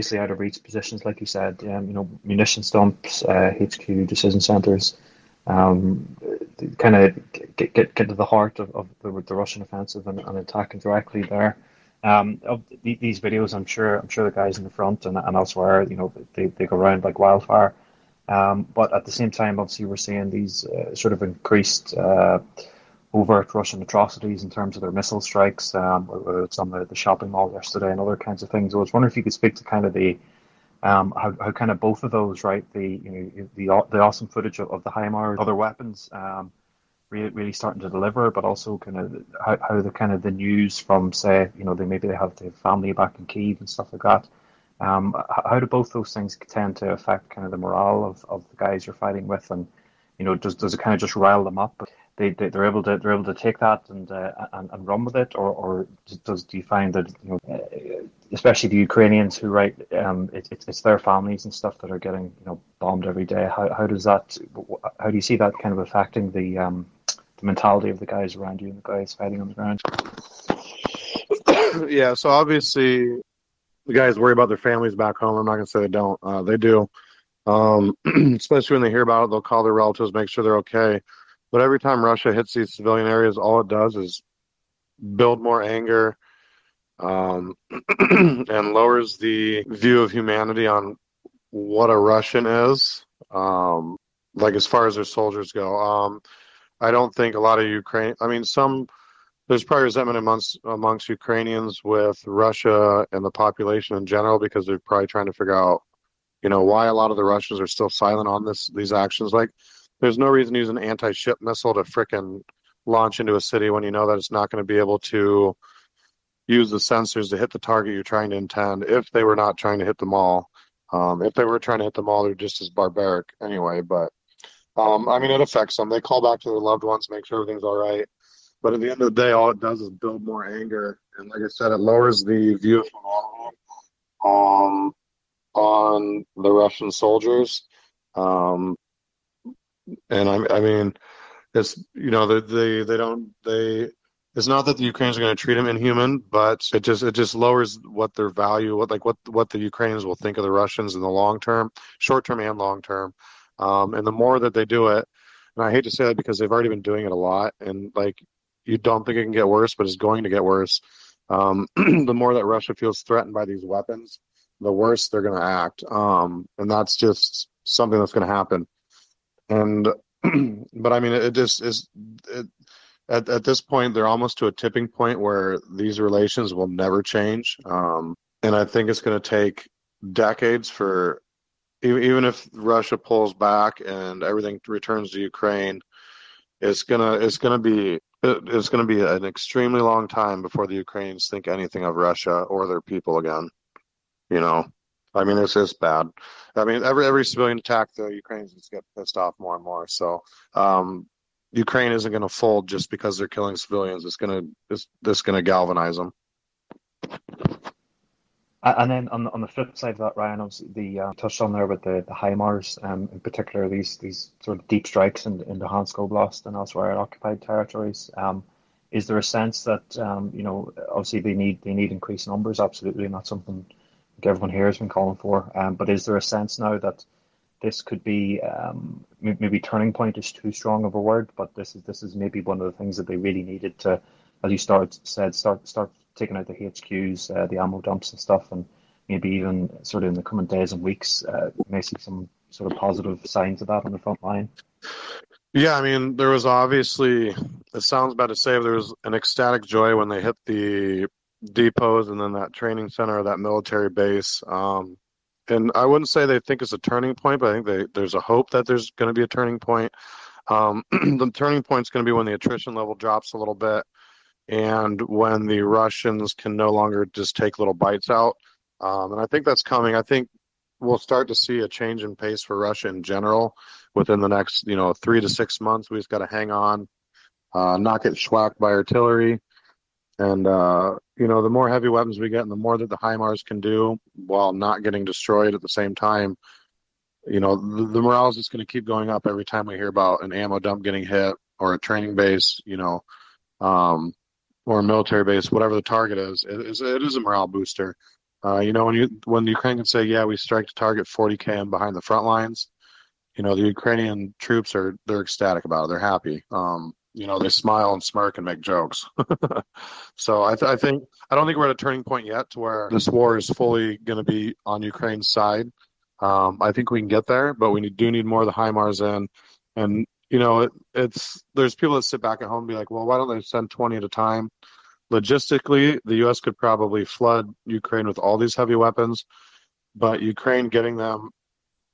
previously out of reach positions, like you said, um, you know, munitions dumps, uh, HQ decision centers, um, kind of get, get get to the heart of, of the, the Russian offensive and, and attacking directly there. Um, of these videos, I'm sure I'm sure the guys in the front and, and elsewhere, you know, they, they go around like wildfire. Um, but at the same time, obviously, we're seeing these uh, sort of increased uh, overt Russian atrocities in terms of their missile strikes, um, whether it's on the, the shopping mall yesterday and other kinds of things. I was wondering if you could speak to kind of the um, how, how kind of both of those, right? The you know the the awesome footage of, of the HIMARS, other weapons, um, really really starting to deliver, but also kind of how, how the kind of the news from say you know they maybe they have their family back in Kiev and stuff like that. Um, how do both those things tend to affect kind of the morale of, of the guys you're fighting with, and you know does does it kind of just rile them up? They, they are able to they're able to take that and uh, and, and run with it, or or does do you find that you know, uh, especially the Ukrainians who write um, it, it, it's their families and stuff that are getting you know bombed every day. How how does that how do you see that kind of affecting the um, the mentality of the guys around you and the guys fighting on the ground? yeah, so obviously the guys worry about their families back home. I'm not gonna say they don't. Uh, they do. Um, especially when they hear about it, they'll call their relatives, make sure they're okay. But every time Russia hits these civilian areas, all it does is build more anger um, and lowers the view of humanity on what a Russian is. Um, like as far as their soldiers go, um, I don't think a lot of Ukraine. I mean, some there's probably resentment amongst amongst Ukrainians with Russia and the population in general because they're probably trying to figure out, you know, why a lot of the Russians are still silent on this these actions. Like there's no reason to use an anti-ship missile to fricking launch into a city when you know that it's not going to be able to use the sensors to hit the target you're trying to intend if they were not trying to hit them all. Um, if they were trying to hit them all, they're just as barbaric anyway. But um, I mean, it affects them. They call back to their loved ones, make sure everything's all right. But at the end of the day, all it does is build more anger. And like I said, it lowers the view of um, on the Russian soldiers. Um, and I, I mean, it's you know they, they they don't they. It's not that the Ukrainians are going to treat them inhuman, but it just it just lowers what their value, what like what what the Ukrainians will think of the Russians in the long term, short term and long term. Um, and the more that they do it, and I hate to say that because they've already been doing it a lot, and like you don't think it can get worse, but it's going to get worse. Um, the more that Russia feels threatened by these weapons, the worse they're going to act. Um, and that's just something that's going to happen and but I mean, it just is. It, at at this point, they're almost to a tipping point where these relations will never change, um, and I think it's going to take decades for even if Russia pulls back and everything returns to Ukraine, it's gonna it's gonna be it's gonna be an extremely long time before the Ukrainians think anything of Russia or their people again. You know, I mean, it's just bad. I mean, every every civilian attack, the Ukrainians just get pissed off more and more. So, um, Ukraine isn't going to fold just because they're killing civilians. It's going to this going to galvanize them. And then on the, on the flip side of that, Ryan, obviously the uh, touched on there with the the HIMARS, um, in particular these these sort of deep strikes in in Luhansk Oblast and elsewhere in occupied territories. Um, is there a sense that um, you know obviously they need they need increased numbers, absolutely, that's something everyone here has been calling for. Um, but is there a sense now that this could be um, maybe turning point is too strong of a word, but this is this is maybe one of the things that they really needed to, as you start said, start start taking out the HQs, uh, the ammo dumps and stuff, and maybe even sort of in the coming days and weeks, uh, may see some sort of positive signs of that on the front line. Yeah, I mean, there was obviously, it sounds bad to say, there was an ecstatic joy when they hit the depots and then that training center, or that military base. Um, and I wouldn't say they think it's a turning point, but I think they, there's a hope that there's going to be a turning point. Um, the turning point is going to be when the attrition level drops a little bit and when the Russians can no longer just take little bites out. Um, and I think that's coming. I think we'll start to see a change in pace for Russia in general within the next, you know, three to six months. We just got to hang on, uh, not get schwacked by artillery, and uh, you know, the more heavy weapons we get, and the more that the HIMARS can do while not getting destroyed at the same time, you know, the, the morale is just going to keep going up every time we hear about an ammo dump getting hit or a training base, you know, um, or a military base, whatever the target is. It is, it is a morale booster. Uh, you know, when you when the Ukraine can say, "Yeah, we strike to target 40 km behind the front lines," you know, the Ukrainian troops are they're ecstatic about it. They're happy. Um, you know, they smile and smirk and make jokes. so I, th- I think I don't think we're at a turning point yet to where this war is fully going to be on Ukraine's side. Um, I think we can get there, but we do need more of the HIMARS in. And you know, it, it's there's people that sit back at home and be like, well, why don't they send 20 at a time? Logistically, the U.S. could probably flood Ukraine with all these heavy weapons, but Ukraine getting them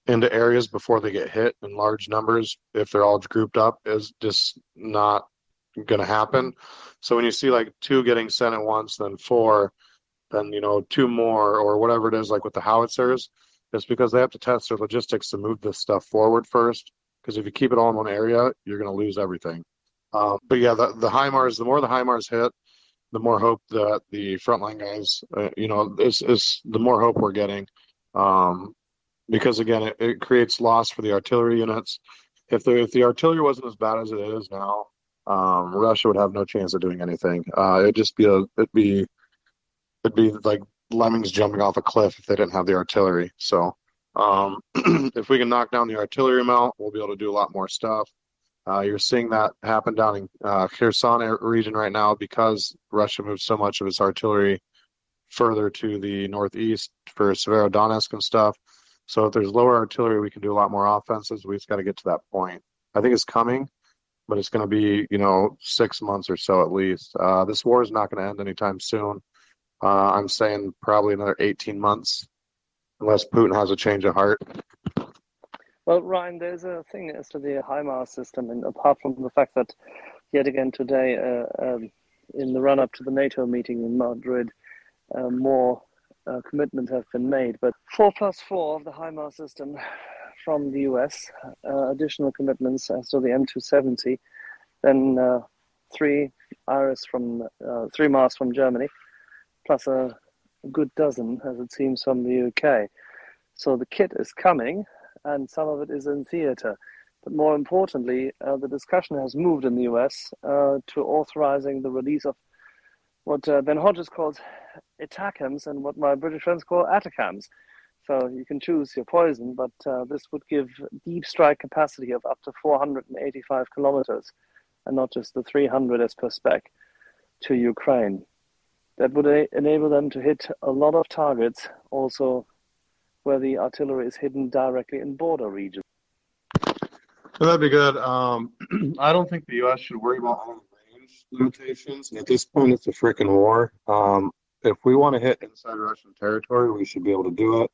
into areas before they get hit in large numbers, if they're all grouped up, is just not going to happen. So when you see like two getting sent at once, then four, then you know two more or whatever it is, like with the howitzers, it's because they have to test their logistics to move this stuff forward first. Because if you keep it all in one area, you're going to lose everything. Um, but yeah, the, the HIMARS, the more the HIMARS hit, the more hope that the frontline guys, uh, you know, is is the more hope we're getting. Um, because again, it, it creates loss for the artillery units. If the if the artillery wasn't as bad as it is now, um, Russia would have no chance of doing anything. Uh, it'd just be a it'd be it'd be like lemmings jumping off a cliff if they didn't have the artillery. So um, if we can knock down the artillery mount, we'll be able to do a lot more stuff. Uh, you're seeing that happen down in uh, Kherson region right now because Russia moved so much of its artillery further to the northeast for Severodonetsk and stuff. So if there's lower artillery, we can do a lot more offenses. We just got to get to that point. I think it's coming, but it's going to be you know six months or so at least. Uh, this war is not going to end anytime soon. Uh, I'm saying probably another 18 months, unless Putin has a change of heart. Well, Ryan, there's a thing as to the HIMARS system, and apart from the fact that yet again today, uh, um, in the run-up to the NATO meeting in Madrid, uh, more uh, commitments have been made. But four plus four of the HIMARS system from the US, uh, additional commitments as to the M270, then uh, three IRIS from uh, three Mars from Germany, plus a, a good dozen, as it seems, from the UK. So the kit is coming, and some of it is in theatre. But more importantly, uh, the discussion has moved in the US uh, to authorizing the release of what uh, Ben Hodges calls ATACMS and what my British friends call atacams. So you can choose your poison, but uh, this would give deep strike capacity of up to 485 kilometers and not just the 300 as per spec to Ukraine. That would a- enable them to hit a lot of targets also where the artillery is hidden directly in border regions. That'd be good. Um, I don't think the U.S. should worry about limitations. At this point, it's a freaking war. Um, if we want to hit inside Russian territory, we should be able to do it.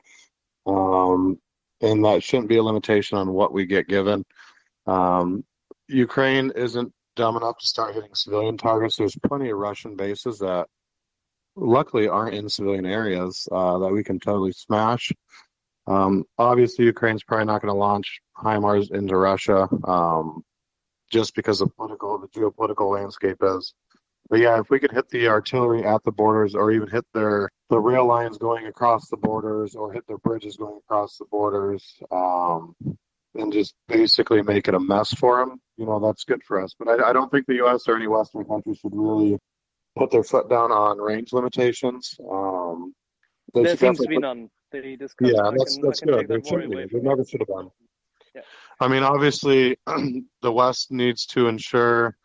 Um, and that shouldn't be a limitation on what we get given. Um, Ukraine isn't dumb enough to start hitting civilian targets. There's plenty of Russian bases that luckily aren't in civilian areas uh, that we can totally smash. Um, obviously, Ukraine's probably not going to launch HIMARS into Russia um, just because of political, the geopolitical landscape is. But yeah, if we could hit the artillery at the borders, or even hit their the rail lines going across the borders, or hit their bridges going across the borders, um, and just basically make it a mess for them, you know, that's good for us. But I, I don't think the U.S. or any Western country should really put their foot down on range limitations. Um, there seems to be put, none. They yeah, that's that's good. There should be. There never should have been. Yeah. I mean, obviously, the West needs to ensure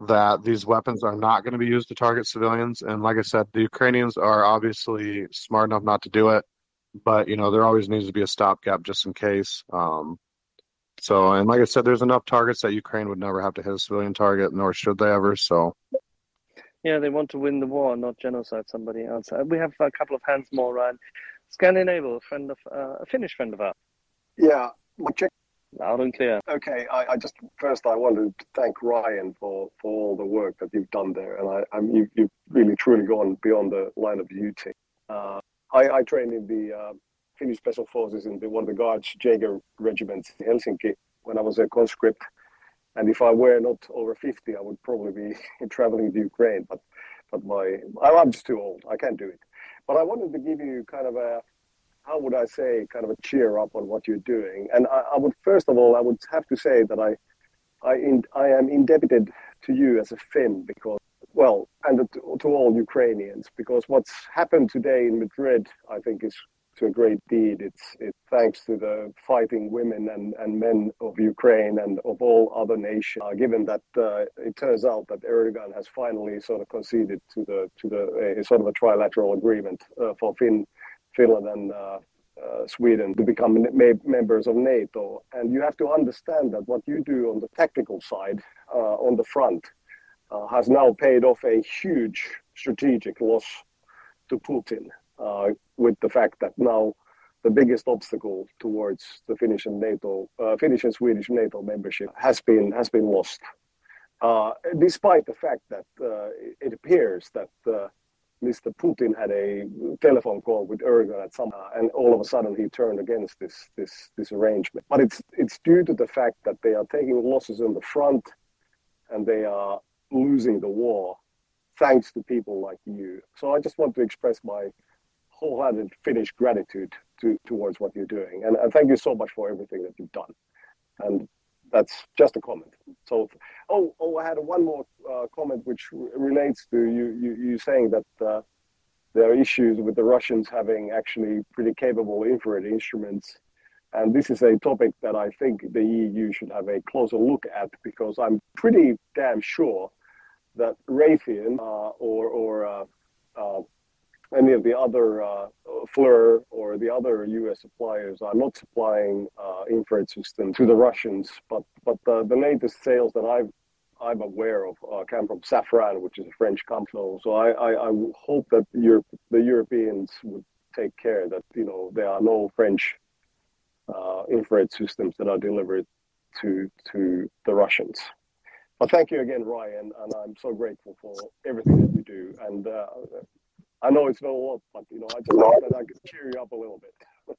that these weapons are not going to be used to target civilians. And like I said, the Ukrainians are obviously smart enough not to do it, but you know there always needs to be a stopgap just in case. Um, so, and like I said, there's enough targets that Ukraine would never have to hit a civilian target, nor should they ever. So, yeah, they want to win the war, not genocide somebody else. Uh, we have a couple of hands more, Ryan. Scandinable, friend of uh, a Finnish friend of ours. Yeah, my check. Loud and clear. Okay, I, I, just first I wanted to thank Ryan for, for all the work that you've done there, and I, I'm you, you've really truly gone beyond the line of duty. Uh, I, I trained in the uh, Finnish Special Forces in the, one of the Guards Jaeger regiments in Helsinki when I was a conscript and if I were not over 50, I would probably be traveling to Ukraine. But but my I'm just too old. I can't do it. But I wanted to give you kind of a how would I say kind of a cheer up on what you're doing. And I, I would first of all I would have to say that I I in, I am indebted to you as a Finn because well, and to all Ukrainians, because what's happened today in Madrid, I think, is to a great deed. It's it thanks to the fighting women and, and men of Ukraine and of all other nations. Uh, given that uh, it turns out that Erdogan has finally sort of conceded to the to the sort of a trilateral agreement uh, for fin, Finland and uh, uh, Sweden to become members of NATO. And you have to understand that what you do on the technical side, uh, on the front, has now paid off a huge strategic loss to Putin uh, with the fact that now the biggest obstacle towards the Finnish and NATO, uh, Finnish and Swedish NATO membership has been has been lost. Uh, despite the fact that uh, it appears that uh, Mr. Putin had a telephone call with Erdogan at some, uh, and all of a sudden he turned against this this this arrangement. But it's it's due to the fact that they are taking losses on the front, and they are losing the war, thanks to people like you. So I just want to express my wholehearted Finnish gratitude to, towards what you're doing. And, and thank you so much for everything that you've done. And that's just a comment. So, oh, oh, I had one more uh, comment which relates to you, you, you saying that uh, there are issues with the Russians having actually pretty capable infrared instruments. And this is a topic that I think the EU should have a closer look at because I'm pretty damn sure that Raytheon uh, or, or uh, uh, any of the other uh, FLIR or the other U.S. suppliers are not supplying uh, infrared systems to the Russians, but but the, the latest sales that I've I'm aware of uh, come from Safran, which is a French company. So I, I, I hope that Europe, the Europeans would take care that you know there are no French uh, infrared systems that are delivered to to the Russians. But thank you again, Ryan, and I'm so grateful for everything that you do. And uh, I know it's not a lot, but you know, I just thought that I could cheer you up a little bit.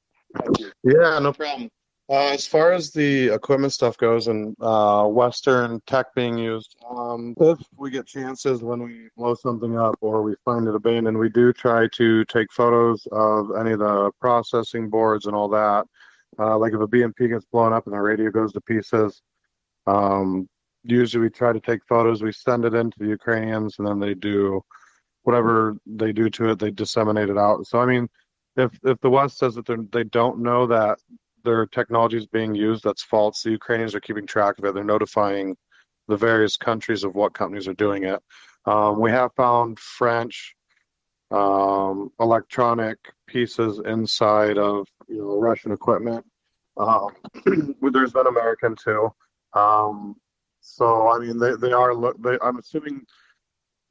Yeah, no problem. Uh, as far as the equipment stuff goes and uh, Western tech being used, um, if we get chances when we blow something up or we find it abandoned, we do try to take photos of any of the processing boards and all that. Uh, like if a BMP gets blown up and the radio goes to pieces, um, usually we try to take photos. We send it in to the Ukrainians, and then they do whatever they do to it, they disseminate it out. So I mean, if if the West says that they they don't know that their technology is being used, that's false. The Ukrainians are keeping track of it. They're notifying the various countries of what companies are doing it. Um, we have found French um, electronic pieces inside of you know Russian equipment. Um, there's been American too. Um, so I mean, they they are. They, I'm assuming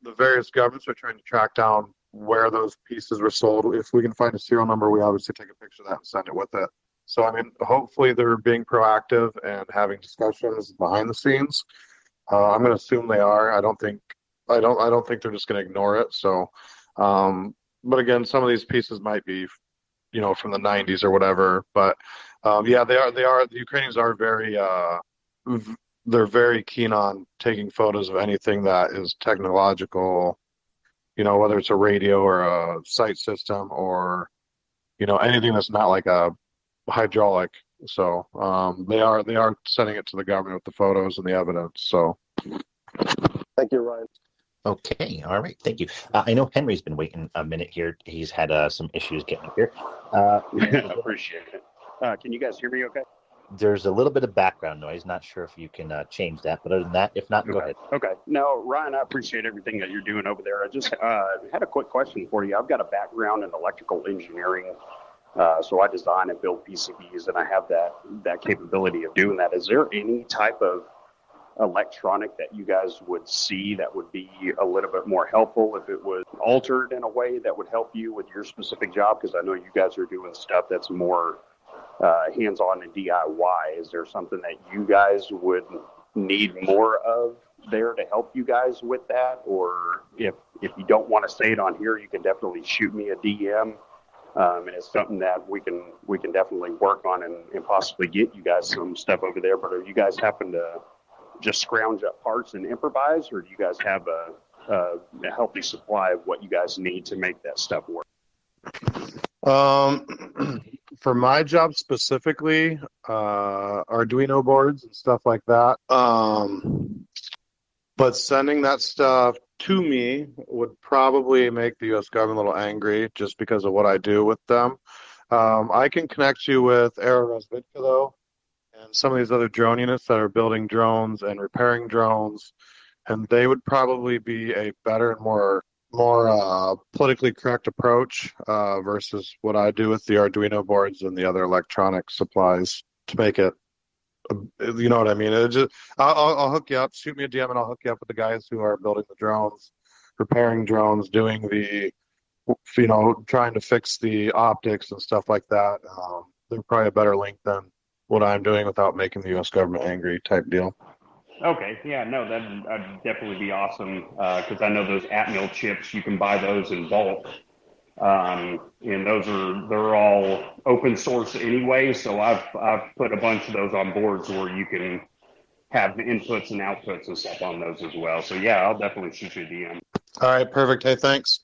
the various governments are trying to track down where those pieces were sold. If we can find a serial number, we obviously take a picture of that and send it with it. So I mean, hopefully they're being proactive and having discussions behind the scenes. Uh, I'm going to assume they are. I don't think I don't I don't think they're just going to ignore it. So, um, but again, some of these pieces might be, you know, from the 90s or whatever. But um, yeah, they are they are the Ukrainians are very uh, they're very keen on taking photos of anything that is technological, you know, whether it's a radio or a sight system or, you know, anything that's not like a hydraulic. So um, they are they are sending it to the government with the photos and the evidence. So thank you, Ryan. Okay, all right, thank you. Uh, I know Henry's been waiting a minute here. He's had uh, some issues getting here. Uh, appreciate it. Uh, can you guys hear me okay? There's a little bit of background noise. Not sure if you can uh, change that, but other than that, if not, okay. go ahead. Okay. No, Ryan, I appreciate everything that you're doing over there. I just uh, had a quick question for you. I've got a background in electrical engineering, uh, so I design and build PCBs, and I have that that capability of doing that. Is there any type of electronic that you guys would see that would be a little bit more helpful if it was altered in a way that would help you with your specific job? Because I know you guys are doing stuff that's more uh, hands-on and DIY. Is there something that you guys would need more of there to help you guys with that? Or if if you don't want to say it on here, you can definitely shoot me a DM. Um, and it's something that we can we can definitely work on and, and possibly get you guys some stuff over there. But are you guys happen to just scrounge up parts and improvise, or do you guys have a, a, a healthy supply of what you guys need to make that stuff work? Um, for my job specifically, uh, Arduino boards and stuff like that. Um, but sending that stuff to me, would probably make the U.S. government a little angry just because of what I do with them. Um, I can connect you with Aerorozvidka, though, and some of these other drone units that are building drones and repairing drones, and they would probably be a better and more more uh, politically correct approach uh, versus what I do with the Arduino boards and the other electronic supplies to make it. You know what I mean? It just, I'll, I'll hook you up. Shoot me a DM, and I'll hook you up with the guys who are building the drones, repairing drones, doing the, you know, trying to fix the optics and stuff like that. Um, they're probably a better link than what I'm doing without making the U.S. government angry type deal. Okay, yeah, no, that'd, that'd definitely be awesome because uh, I know those Atmel chips you can buy those in bulk, um, and those are they're all open source anyway. So I've I've put a bunch of those on boards where you can have the inputs and outputs and stuff on those as well. So yeah, I'll definitely shoot you a DM. All right, perfect. Hey, thanks.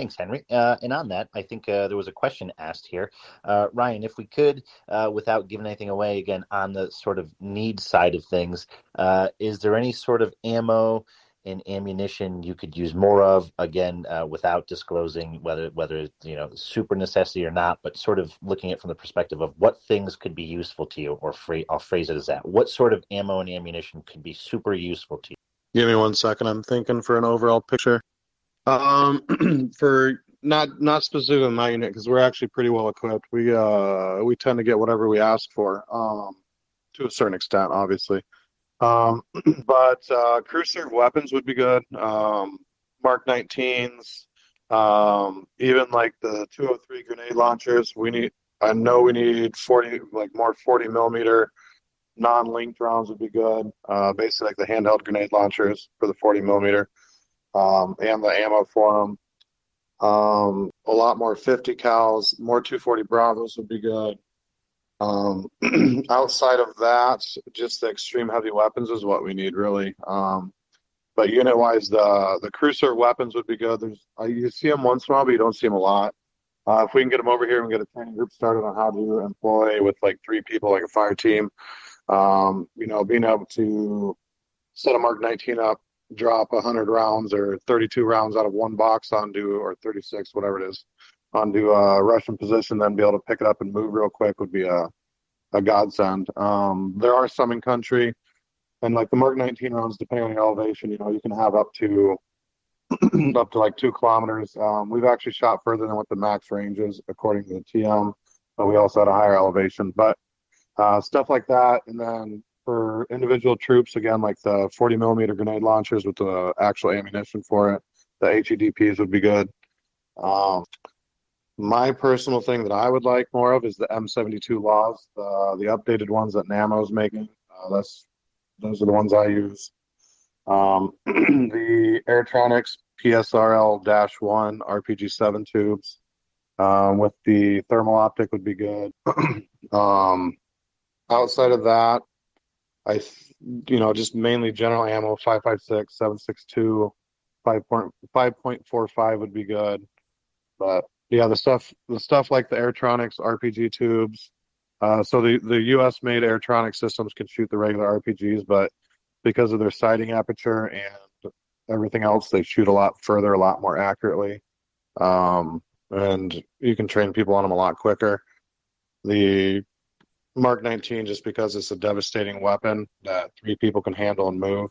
Thanks, Henry. Uh, and on that, I think uh, there was a question asked here. Uh, Ryan, if we could, uh, without giving anything away, again, on the sort of need side of things, uh, is there any sort of ammo and ammunition you could use more of? Again, uh, without disclosing whether whether it's you know super necessity or not, but sort of looking at from the perspective of what things could be useful to you, or free, I'll phrase it as that. What sort of ammo and ammunition could be super useful to you? Give me one second. I'm thinking for an overall picture. Um, for not not specifically in my unit because we're actually pretty well equipped. We uh we tend to get whatever we ask for, um, to a certain extent, obviously. Um, but uh, crew serve weapons would be good. Um, Mark 19s, um, even like the 203 grenade launchers. We need. I know we need 40 like more 40 millimeter non-linked rounds would be good. Uh, basically like the handheld grenade launchers for the 40 millimeter um, and the ammo for them. Um, a lot more 50 cals, more 240 Bravos would be good. Um, outside of that, just the extreme heavy weapons is what we need really. Um, but unit wise, the the crew serve weapons would be good. There's uh, you see them once in a while, but you don't see them a lot. Uh, if we can get them over here and get a training group started on how to employ with like three people, like a fire team, um, you know, being able to set a Mark 19 up drop 100 rounds or 32 rounds out of one box onto, or 36, whatever it is, onto a Russian position, then be able to pick it up and move real quick would be a, a godsend. Um, there are some in country, and like the Mark 19 rounds, depending on the elevation, you know, you can have up to up to like two kilometers. Um, we've actually shot further than what the max range is, according to the TM, but we also had a higher elevation. But uh, stuff like that, and then for individual troops, again, like the 40 millimeter grenade launchers with the actual ammunition for it, the HEDPs would be good. Um, my personal thing that I would like more of is the M72 laws, the, the updated ones that Nammo's making. Uh, that's those are the ones I use. Um, the Airtronics PSRL-1 RPG7 tubes um, with the thermal optic would be good. um, outside of that, I, you know, just mainly general ammo, 556, 762, 5.5.45 would be good. But yeah, the stuff, the stuff like the Airtronics RPG tubes. Uh, so the, the US made Airtronic systems can shoot the regular RPGs, but because of their sighting aperture and everything else, they shoot a lot further, a lot more accurately. Um, and you can train people on them a lot quicker. The Mark 19 just because it's a devastating weapon that three people can handle and move.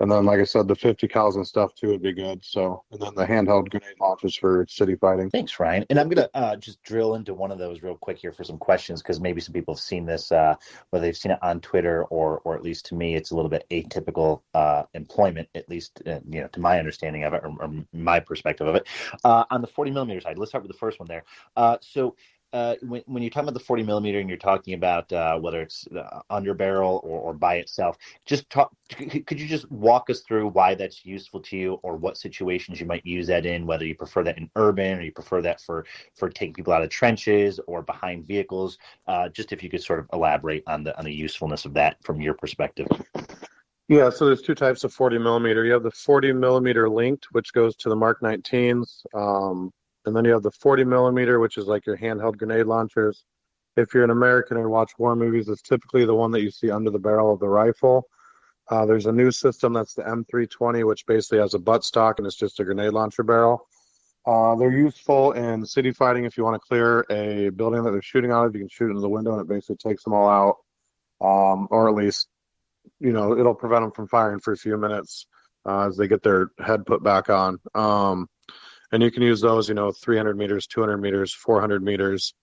And then, like I said, the 50 cals and stuff too would be good. So, and then the handheld grenade launchers for city fighting. Thanks, Ryan. And I'm going to uh, just drill into one of those real quick here for some questions because maybe some people have seen this, uh, whether they've seen it on Twitter or, or at least to me, it's a little bit atypical uh, employment, at least uh, you know to my understanding of it or, or my perspective of it. Uh, on the 40 millimeter side, let's start with the first one there. Uh, so uh, when, when you're talking about the 40 millimeter and you're talking about uh, whether it's under barrel or, or by itself, just talk. Could you just walk us through why that's useful to you, or what situations you might use that in? Whether you prefer that in urban, or you prefer that for for taking people out of trenches or behind vehicles. Uh, just if you could sort of elaborate on the on the usefulness of that from your perspective. Yeah, so there's two types of 40 millimeter. You have the 40 millimeter linked, which goes to the Mark 19s. Um, and then you have the 40 millimeter, which is like your handheld grenade launchers. If you're an American and watch war movies, it's typically the one that you see under the barrel of the rifle. Uh, there's a new system that's the M320, which basically has a butt stock and it's just a grenade launcher barrel. Uh, they're useful in city fighting if you want to clear a building that they're shooting out of. You can shoot into the window and it basically takes them all out, um, or at least, you know, it'll prevent them from firing for a few minutes uh, as they get their head put back on. Um, and you can use those, you know, 300 meters, 200 meters, 400 meters.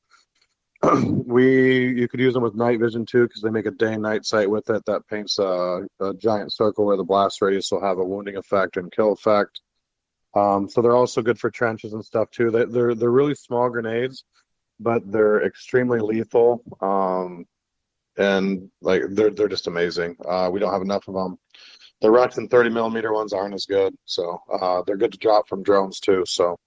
we you could use them with night vision too because they make a day and night sight with it that paints a, a, giant circle where the blast radius will have a wounding effect and kill effect. Um, so they're also good for trenches and stuff too. They, they're they're really small grenades, but they're extremely lethal. Um, and like they're they're just amazing. Uh, we don't have enough of them the Russian 30 millimeter ones aren't as good. So uh, they're good to drop from drones too. So,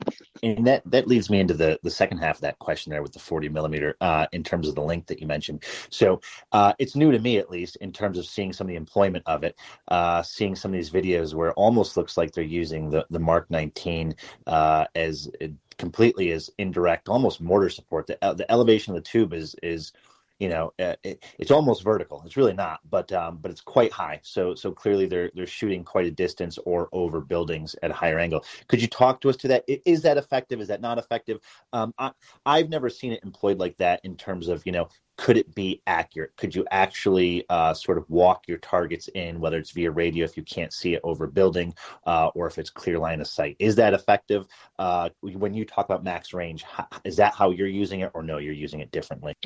and that that leads me into the the second half of that question there with the 40 millimeter uh, in terms of the length that you mentioned. So uh, it's new to me at least in terms of seeing some of the employment of it, uh, seeing some of these videos where it almost looks like they're using the the Mark 19 uh, as completely as indirect, almost mortar support. The the elevation of the tube is is you know uh, it, it's almost vertical it's really not but um, but it's quite high. So so clearly they're they're shooting quite a distance or over buildings at a higher angle. Could you talk to us to that? Is that effective? Is that not effective? Um, I, i've never seen it employed like that in terms of you know could it be accurate? Could you actually uh, sort of walk your targets in whether it's via radio if you can't see it over building uh, or if it's clear line of sight? Is that effective? Uh, when you talk about max range is that how you're using it or no you're using it differently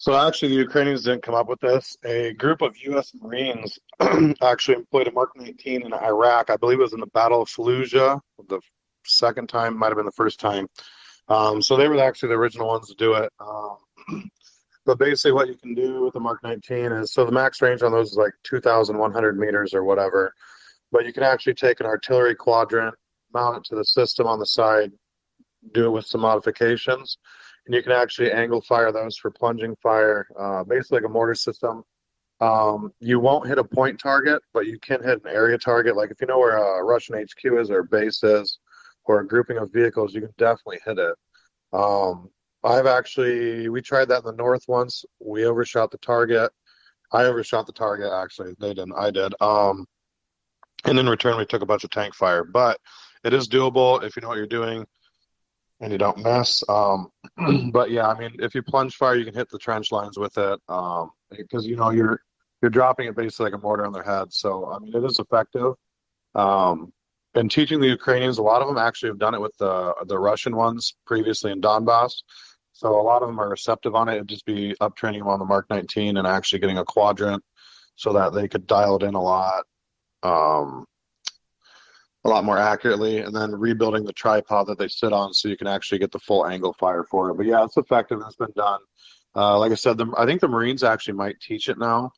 so actually, the Ukrainians didn't come up with this. A group of U.S. Marines actually employed a Mark 19 in Iraq. I believe it was in the Battle of Fallujah. The second time might have been the first time. Um, so they were actually the original ones to do it. Um, but basically, what you can do with the Mark 19 is so the max range on those is like 2,100 meters or whatever. But you can actually take an artillery quadrant, mount it to the system on the side, do it with some modifications and you can actually angle fire those for plunging fire, uh, basically like a mortar system. Um, you won't hit a point target, but you can hit an area target. Like if you know where a Russian HQ is or base is, or a grouping of vehicles, you can definitely hit it. Um, I've actually we tried that in the north once. We overshot the target. I overshot the target. Actually, they didn't. I did. Um, and in return, we took a bunch of tank fire. But it is doable if you know what you're doing and you don't miss. Um, but yeah, I mean, if you plunge fire, you can hit the trench lines with it because um, you know you're you're dropping it basically like a mortar on their head. So I mean, it is effective. Um, and teaching the Ukrainians, a lot of them actually have done it with the the Russian ones previously in Donbass. So a lot of them are receptive on it. It'd just be up training them on the Mark 19 and actually getting a quadrant so that they could dial it in a lot. Um, a lot more accurately and then rebuilding the tripod that they sit on so you can actually get the full angle fire for it. But yeah, it's effective. It's been done. Uh, like I said, the, I think the Marines actually might teach it now.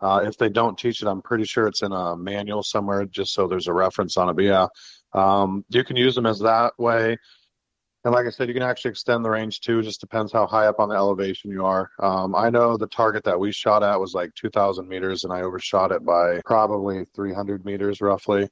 Uh, if they don't teach it, I'm pretty sure it's in a manual somewhere, just so there's a reference on it. But yeah, um, you can use them as that way. And like I said, you can actually extend the range too. Just depends how high up on the elevation you are. Um, I know the target that we shot at was like 2,000 meters, and I overshot it by probably 300 meters roughly.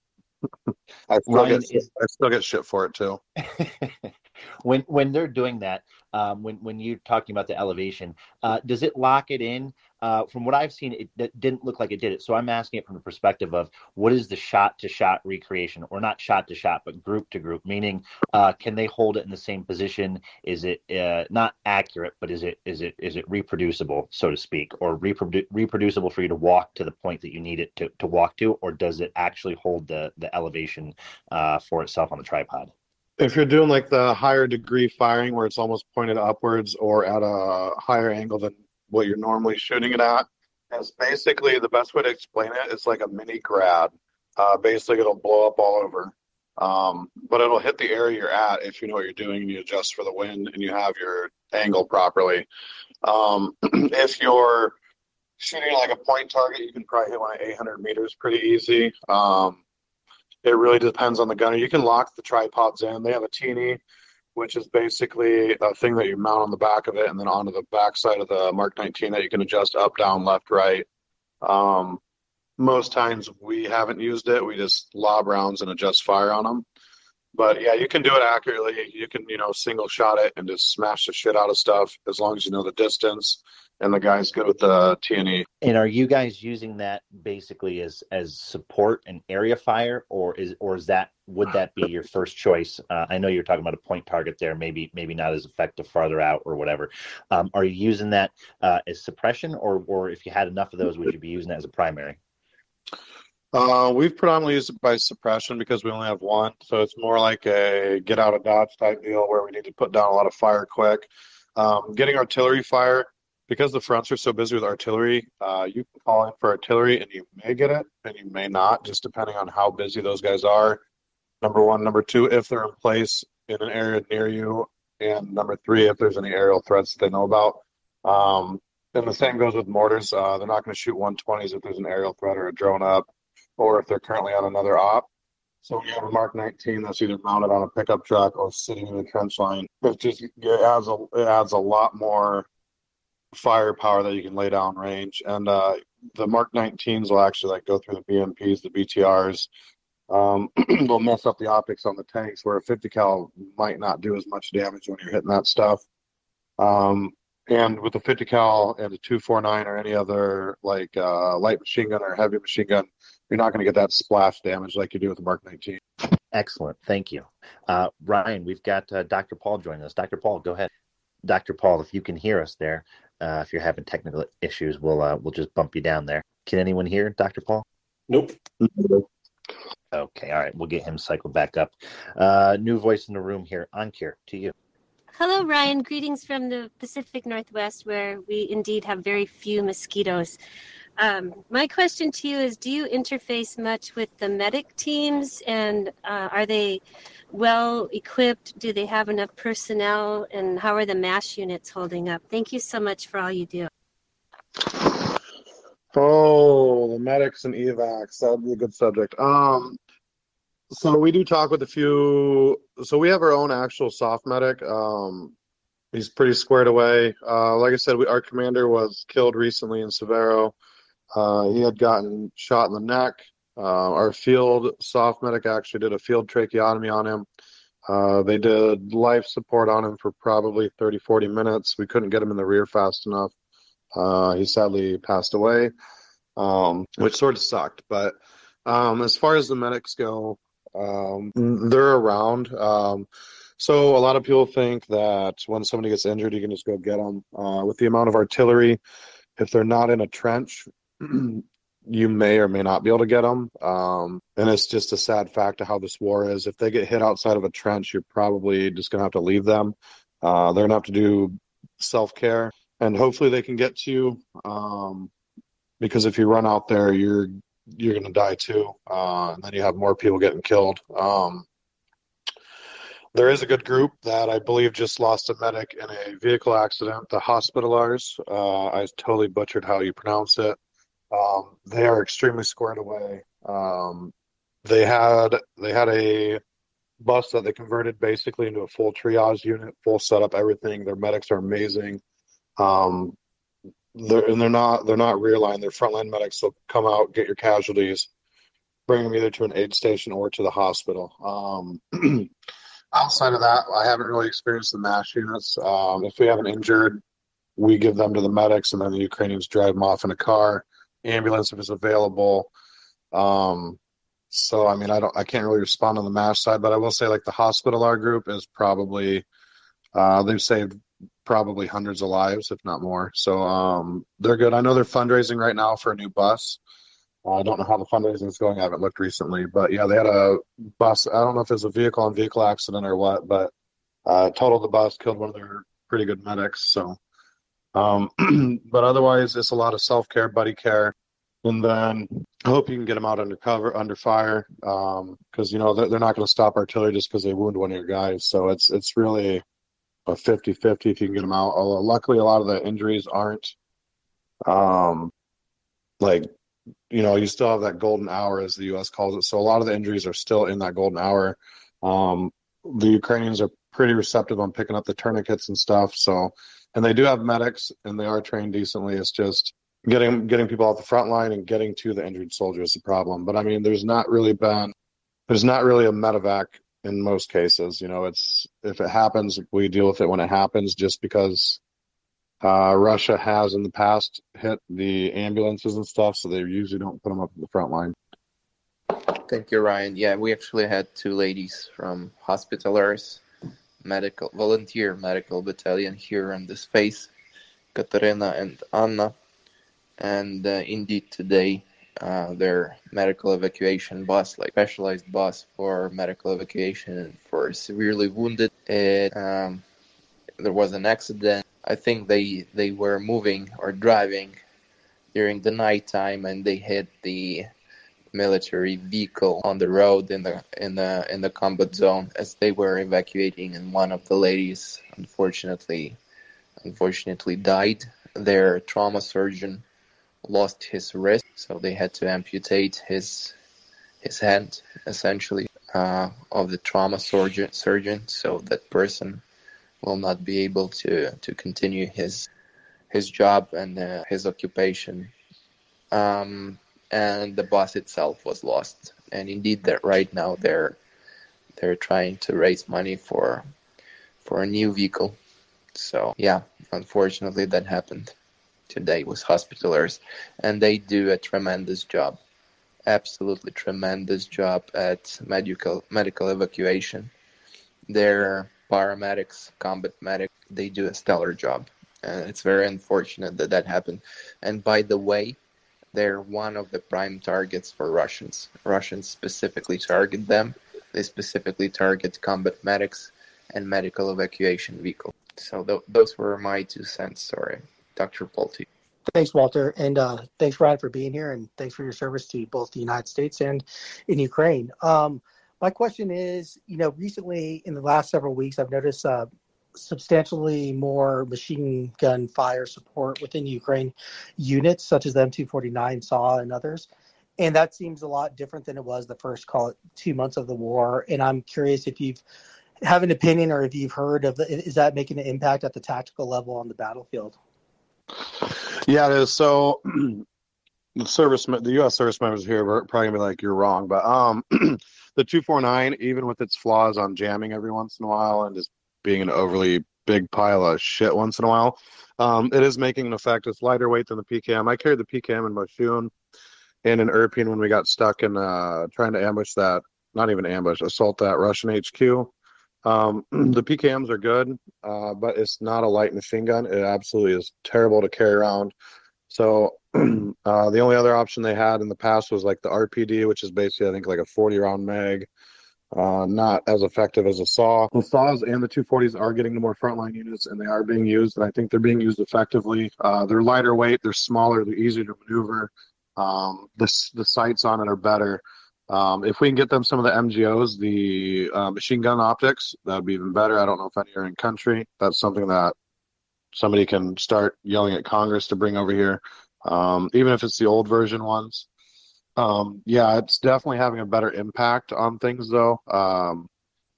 I still Ryan, get is, I still get shit for it too. when when they're doing that, um, when when you're talking about the elevation, uh, does it lock it in? Uh, from what I've seen, it, didn't look like it did it. So I'm asking it from the perspective of what is the shot to shot recreation, or not shot to shot, but group to group. Meaning, uh, can they hold it in the same position? Is it uh, not accurate, but is it is it is it reproducible, so to speak, or reprodu- reproducible for you to walk to the point that you need it to, to walk to, or does it actually hold the the elevation uh, for itself on the tripod? If you're doing like the higher degree firing where it's almost pointed upwards or at a higher angle than what you're normally shooting it at, it's basically the best way to explain it is like a mini grad. Uh, basically, it'll blow up all over. Um, but it'll hit the area you're at if you know what you're doing and you adjust for the wind and you have your angle properly. Um, if you're shooting like a point target, you can probably hit one at 800 meters pretty easy. Um, it really depends on the gunner. You can lock the tripods in. They have a T&E, which is basically a thing that you mount on the back of it and then onto the back side of the Mark 19 that you can adjust up, down, left, right. Um, most times we haven't used it. We just lob rounds and adjust fire on them. But yeah, you can do it accurately. You can, you know, single shot it and just smash the shit out of stuff as long as you know the distance and the guys good with the T&E. And are you guys using that basically as as support and area fire, or is or is that would that be your first choice? Uh, I know you're talking about a point target there, maybe maybe not as effective farther out or whatever. Um, are you using that uh, as suppression, or or if you had enough of those, would you be using that as a primary? Uh, we've predominantly used it by suppression because we only have one, so it's more like a get out of dodge type deal where we need to put down a lot of fire quick. Um, getting artillery fire because the fronts are so busy with artillery. Uh, you can call in for artillery and you may get it and you may not, just depending on how busy those guys are. Number one, number two, if they're in place in an area near you, and number three, if there's any aerial threats they know about. Um, and the same goes with mortars. Uh, they're not going to shoot 120s if there's an aerial threat or a drone up or if they're currently on another op. So when you have a Mark 19 that's either mounted on a pickup truck or sitting in the trench line, it just it adds a it adds a lot more firepower that you can lay down range. And uh, the Mark 19s will actually like go through the BMPs, the BTRs. Um, they'll mess up the optics on the tanks where a 50 cal might not do as much damage when you're hitting that stuff. Um, and with the 50 cal and the 249 or any other like uh, light machine gun or heavy machine gun, you're not going to get that splash damage like you do with the Mark 19. Excellent, thank you, uh, Ryan. We've got uh, Dr. Paul joining us. Dr. Paul, go ahead. Dr. Paul, if you can hear us there, uh, if you're having technical issues, we'll uh, we'll just bump you down there. Can anyone hear Dr. Paul? Nope. Okay, all right. We'll get him cycled back up. Uh, new voice in the room here. Ankir, to you. Hello, Ryan. Greetings from the Pacific Northwest, where we indeed have very few mosquitoes. Um, my question to you is Do you interface much with the medic teams, and uh, are they well equipped? Do they have enough personnel, and how are the MASH units holding up? Thank you so much for all you do. Oh, the medics and evacs. That would be a good subject. Um, so we do talk with a few. So we have our own actual SOF medic. Um, he's pretty squared away. Uh, like I said, we, our commander was killed recently in Severo. Uh, he had gotten shot in the neck. Uh, our field SOF medic actually did a field tracheotomy on him. Uh, they did life support on him for probably 30, 40 minutes. We couldn't get him in the rear fast enough. Uh, he sadly passed away, um, which sort of sucked. But um, as far as the medics go, um, they're around. Um, so a lot of people think that when somebody gets injured, you can just go get them. Uh, with the amount of artillery, if they're not in a trench, you may or may not be able to get them. Um, and it's just a sad fact of how this war is. If they get hit outside of a trench, you're probably just going to have to leave them. Uh, they're going to have to do self care, and hopefully they can get to you. Um, because if you run out there, you're you're going to die too, uh, and then you have more people getting killed. Um, there is a good group that I believe just lost a medic in a vehicle accident. The Hospitallers. Uh, I totally butchered how you pronounce it. Um, they are extremely squared away. Um, they had they had a bus that they converted basically into a full triage unit, full setup, everything. Their medics are amazing. Um, they're and they're not they're not rear line. They're frontline medics. So come out, get your casualties, bring them either to an aid station or to the hospital. Um, outside of that, I haven't really experienced the MASH units. Um, if we have an injured, we give them to the medics, and then the Ukrainians drive them off in a car ambulance if it's available. Um, so I mean, I don't, I can't really respond on the MASH side, but I will say like the Hospitaller group is probably, uh, they've saved probably hundreds of lives, if not more. So um, they're good. I know they're fundraising right now for a new bus. I don't know how the fundraising is going. I haven't looked recently, but yeah, they had a bus. I don't know if it was a vehicle on vehicle accident or what, but uh, totaled the bus, killed one of their pretty good medics. So um, but otherwise, it's a lot of self care, buddy care, and then I hope you can get them out under cover, under fire, because um, you know they're, they're not going to stop artillery just because they wound one of your guys. So it's it's really a 50-50 if you can get them out. Although luckily, a lot of the injuries aren't um, like you know you still have that golden hour as the U.S. calls it. So a lot of the injuries are still in that golden hour. Um, the Ukrainians are pretty receptive on picking up the tourniquets and stuff. So and they do have medics and they are trained decently. It's just getting getting people off the front line and getting to the injured soldier is the problem. But I mean, there's not really been there's not really a medevac in most cases. You know, it's if it happens, we deal with it when it happens, just because Uh, Russia has in the past hit the ambulances and stuff, so they usually don't put them up in the front line. Thank you, Ryan. Yeah, we actually had two ladies from Hospitallers medical volunteer medical battalion here in this face, Katarina and Anna. And uh, indeed, today uh, their medical evacuation bus, like specialized bus for medical evacuation for severely wounded, it, um, there was an accident. I think they they were moving or driving during the night time, and they hit the military vehicle on the road in the in the in the combat zone as they were evacuating and one of the ladies unfortunately unfortunately died. Their trauma surgeon lost his wrist so they had to amputate his his hand essentially uh, of the trauma surgeon surgeon so that person will not be able to to continue his his job and uh, his occupation. Um, and the bus itself was lost. And indeed, that right now they're they're trying to raise money for for a new vehicle. So yeah, unfortunately, that happened today with Hospitallers, and they do a tremendous job, absolutely tremendous job at medical medical evacuation. They're paramedics, combat medics. They do a stellar job, and it's very unfortunate that that happened. And by the way, they're one of the prime targets for Russians. Russians specifically target them. They specifically target combat medics and medical evacuation vehicles. So th- those were my two cents. Sorry, Dr. Pulte. Thanks, Walter, and uh, thanks, Ryan, for being here, and thanks for your service to both the United States and in Ukraine. Um, my question is, you know, recently in the last several weeks, I've noticed uh, substantially more machine gun fire support within Ukraine units, such as the M249 SAW and others. And that seems a lot different than it was the first, call it, two months of the war. And I'm curious if you've have an opinion or if you've heard of is that making an impact at the tactical level on the battlefield? Yeah, it is. So the service, the U.S. service members here are probably gonna be like, "You're wrong," but um, the 249, even with its flaws on jamming every once in a while and just being an overly big pile of shit once in a while. Um, it is making an effect. It's lighter weight than the PKM. I carried the PKM in my Moshchun and in Irpin when we got stuck in uh, trying to ambush that, not even ambush, assault that Russian HQ. Um, the PKMs are good, uh, but it's not a light machine gun. It absolutely is terrible to carry around. So uh, the only other option they had in the past was like the RPD, which is basically I think like a 40 round mag uh, not as effective as a SAW. The SAWs and the 240s are getting to more frontline units, and they are being used, and I think they're being used effectively. Uh, they're lighter weight, they're smaller, they're easier to maneuver. Um, the the sights on it are better. Um, if we can get them some of the MGOs, the uh, machine gun optics, that would be even better. I don't know if any are in country. That's something that somebody can start yelling at Congress to bring over here. Um, even if it's the old version ones, um, yeah, it's definitely having a better impact on things, though. Um,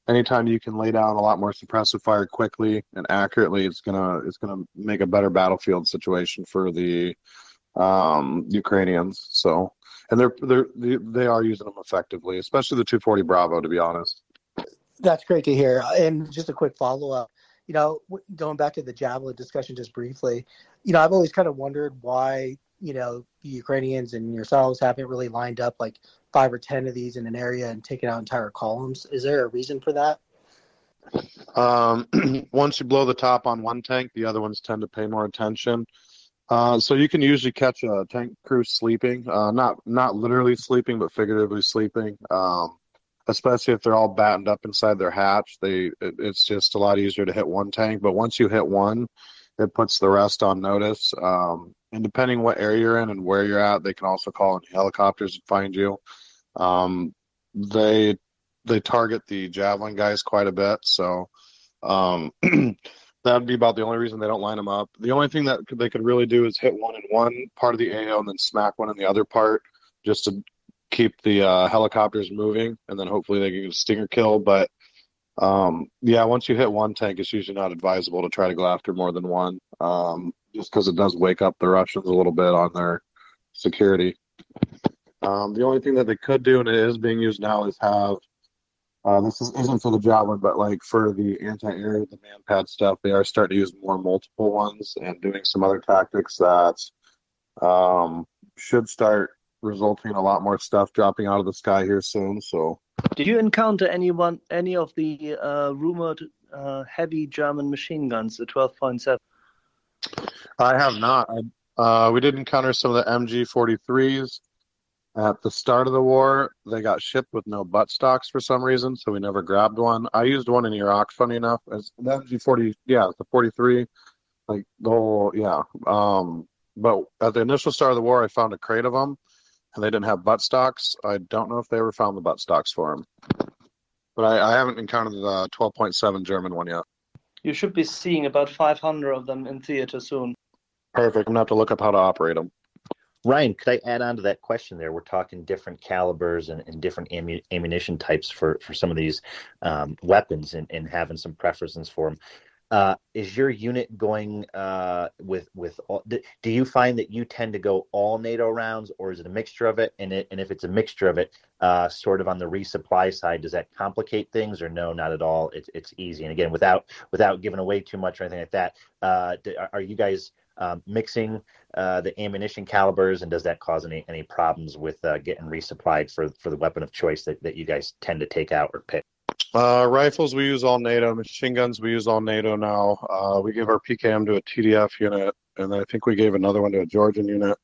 anytime you can lay down a lot more suppressive fire quickly and accurately, it's gonna it's gonna make a better battlefield situation for the um, Ukrainians. So, and they're they're they are using them effectively, especially the 240 Bravo, to be honest. That's great to hear. And just a quick follow up. You know, going back to the javelin discussion just briefly, you know, I've always kind of wondered why you know the Ukrainians and yourselves haven't really lined up like five or ten of these in an area and taken out entire columns. Is there a reason for that? Um, once you blow the top on one tank, the other ones tend to pay more attention. Uh, so you can usually catch a tank crew sleeping, uh, not not literally sleeping, but figuratively sleeping. Um, especially if they're all battened up inside their hatch, they it, it's just a lot easier to hit one tank. But once you hit one, it puts the rest on notice. Um, and depending what area you're in and where you're at, they can also call in helicopters and find you. Um, they they target the javelin guys quite a bit, so um, that'd be about the only reason they don't line them up. The only thing that they could really do is hit one in one part of the AO and then smack one in the other part, just to keep the uh, helicopters moving, and then hopefully they can get a stinger kill. But um, yeah, once you hit one tank, it's usually not advisable to try to go after more than one, um, just because it does wake up the Russians a little bit on their security. Um, the only thing that they could do, and it is being used now, is have Uh, this is, isn't for the javelin, but like for the anti-air, the man-pad stuff, they are starting to use more multiple ones and doing some other tactics that um, should start resulting in a lot more stuff dropping out of the sky here soon. So, did you encounter anyone, any of the uh, rumored uh, heavy German machine guns, the 12.7? I have not. I, uh, we did encounter some of the MG43s at the start of the war. They got shipped with no butt stocks for some reason, so we never grabbed one. I used one in Iraq, funny enough. As the MG40, yeah, the 43, like the whole, yeah. Um, but at the initial start of the war, I found a crate of them, and they didn't have butt stocks. I don't know if they ever found the butt stocks for them. But I, I haven't encountered the 12.7 German one yet. You should be seeing about 500 of them in theater soon. Perfect. I'm going to have to look up how to operate them. Ryan, could I add on to that question there? We're talking different calibers and, and different ammu- ammunition types for, for some of these um, weapons and, and having some preferences for them. Uh, is your unit going uh, with with all, do you find that you tend to go all NATO rounds or is it a mixture of it? And it, and if it's a mixture of it uh, sort of on the resupply side does that complicate things or no not at all? It's it's easy. And again without without giving away too much or anything like that uh, are you guys um, mixing uh, the ammunition calibers and does that cause any any problems with uh, getting resupplied for for the weapon of choice that, that you guys tend to take out or pick uh, rifles we use all NATO. Machine guns we use all NATO now. Uh, we give our PKM to a TDF unit, and I think we gave another one to a Georgian unit.